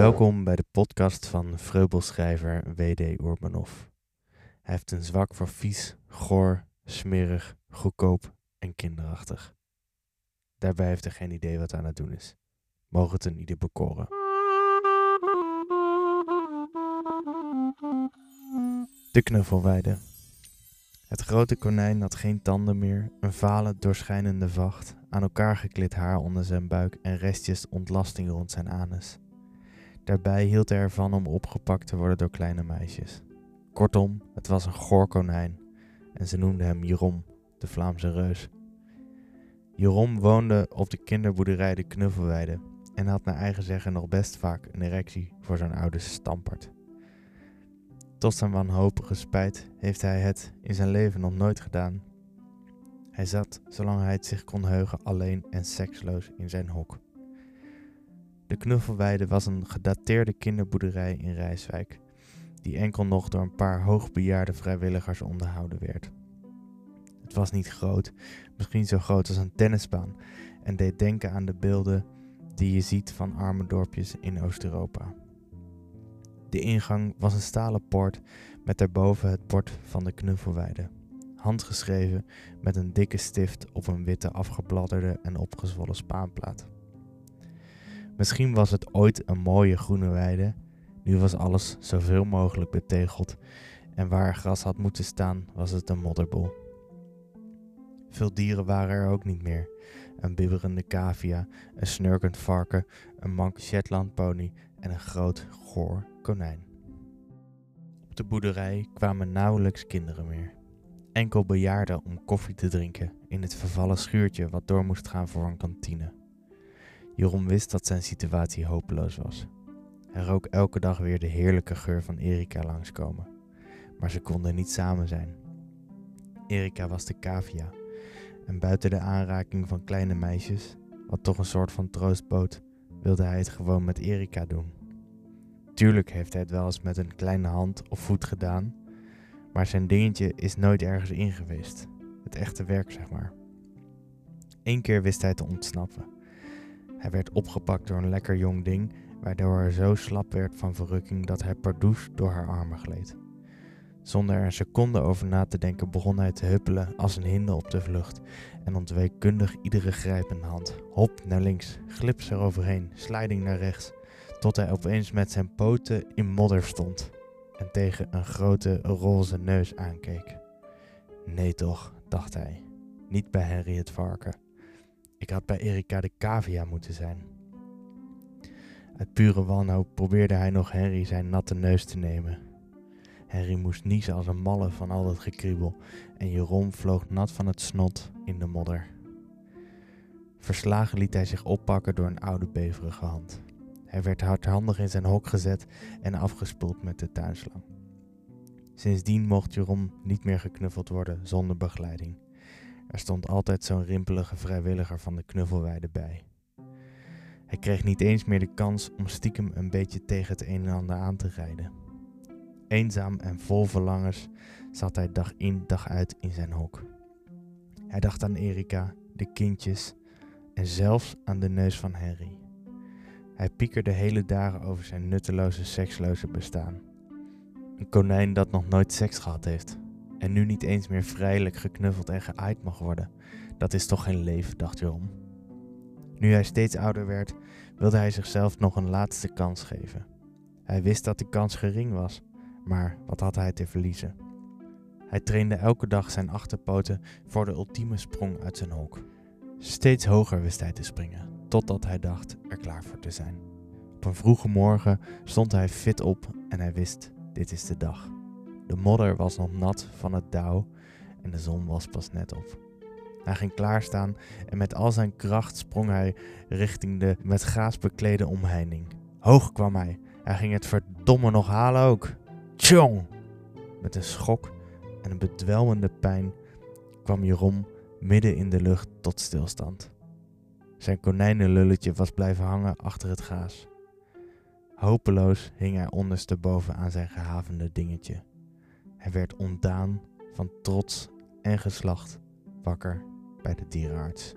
Welkom bij de podcast van vreubelschrijver W.D. Urbanov. Hij heeft een zwak voor vies, goor, smerig, goedkoop en kinderachtig. Daarbij heeft hij geen idee wat aan het doen is. Mogen het een ieder bekoren. De knuffelweide. Het grote konijn had geen tanden meer, een vale, doorschijnende vacht, aan elkaar geklit haar onder zijn buik en restjes ontlasting rond zijn anus. Daarbij hield hij ervan om opgepakt te worden door kleine meisjes. Kortom, het was een goor konijn en ze noemden hem Jeroen, de Vlaamse reus. Jeroen woonde op de kinderboerderij de Knuffelweide en had naar eigen zeggen nog best vaak een erectie voor zijn oude stampert. Tot zijn wanhopige spijt heeft hij het in zijn leven nog nooit gedaan. Hij zat, zolang hij het zich kon heugen, alleen en seksloos in zijn hok. De Knuffelweide was een gedateerde kinderboerderij in Rijswijk, die enkel nog door een paar hoogbejaarde vrijwilligers onderhouden werd. Het was niet groot, misschien zo groot als een tennisbaan, en deed denken aan de beelden die je ziet van arme dorpjes in Oost-Europa. De ingang was een stalen poort met daarboven het bord van de knuffelweide. Handgeschreven met een dikke stift op een witte afgebladderde en opgezwollen spaanplaat. Misschien was het ooit een mooie groene weide, nu was alles zoveel mogelijk betegeld en waar gras had moeten staan was het een modderbol. Veel dieren waren er ook niet meer. Een bibberende cavia, een snurkend varken, een mank Shetland pony en een groot, goor konijn. Op de boerderij kwamen nauwelijks kinderen meer. Enkel bejaarden om koffie te drinken in het vervallen schuurtje wat door moest gaan voor een kantine. Jeroen wist dat zijn situatie hopeloos was. Hij rook elke dag weer de heerlijke geur van Erika langskomen, maar ze konden niet samen zijn. Erika was de cavia, en buiten de aanraking van kleine meisjes, wat toch een soort van troost bood, wilde hij het gewoon met Erika doen. Tuurlijk heeft hij het wel eens met een kleine hand of voet gedaan, maar zijn dingetje is nooit ergens in geweest. Het echte werk, zeg maar. Eén keer wist hij te ontsnappen. Hij werd opgepakt door een lekker jong ding, waardoor hij zo slap werd van verrukking dat hij pardoes door haar armen gleed. Zonder er een seconde over na te denken begon hij te huppelen als een hinde op de vlucht en ontweek kundig iedere grijpende hand. Hop naar links, glips eroverheen, sliding naar rechts, tot hij opeens met zijn poten in modder stond en tegen een grote roze neus aankeek. Nee toch, dacht hij, niet bij Henry het varken. Ik had bij Erika de cavia moeten zijn. Uit pure wanhoop probeerde hij nog Henry zijn natte neus te nemen. Henry moest niezen als een malle van al dat gekriebel en Jeroen vloog nat van het snot in de modder. Verslagen liet hij zich oppakken door een oude beverige hand. Hij werd hardhandig in zijn hok gezet en afgespoeld met de tuinslang. Sindsdien mocht Jeroen niet meer geknuffeld worden zonder begeleiding. Er stond altijd zo'n rimpelige vrijwilliger van de knuffelweide bij. Hij kreeg niet eens meer de kans om stiekem een beetje tegen het een en ander aan te rijden. Eenzaam en vol verlangens zat hij dag in dag uit in zijn hok. Hij dacht aan Erika, de kindjes en zelfs aan de neus van Henry. Hij piekerde hele dagen over zijn nutteloze, seksloze bestaan. Een konijn dat nog nooit seks gehad heeft en nu niet eens meer vrijelijk geknuffeld en geaaid mag worden. Dat is toch geen leven, dacht Jeroen. Nu hij steeds ouder werd, wilde hij zichzelf nog een laatste kans geven. Hij wist dat de kans gering was, maar wat had hij te verliezen? Hij trainde elke dag zijn achterpoten voor de ultieme sprong uit zijn hok. Steeds hoger wist hij te springen, totdat hij dacht er klaar voor te zijn. Op een vroege morgen stond hij fit op en hij wist: dit is de dag. De modder was nog nat van het dauw en de zon was pas net op. Hij ging klaarstaan en met al zijn kracht sprong hij richting de met gaas beklede omheining. Hoog kwam hij. Hij ging het verdomme nog halen ook. Tjong! Met een schok en een bedwelmende pijn kwam Jeroen midden in de lucht tot stilstand. Zijn konijnenlulletje was blijven hangen achter het gaas. Hopeloos hing hij ondersteboven aan zijn gehavende dingetje. Hij werd ontdaan van trots en geslacht wakker bij de dierenarts.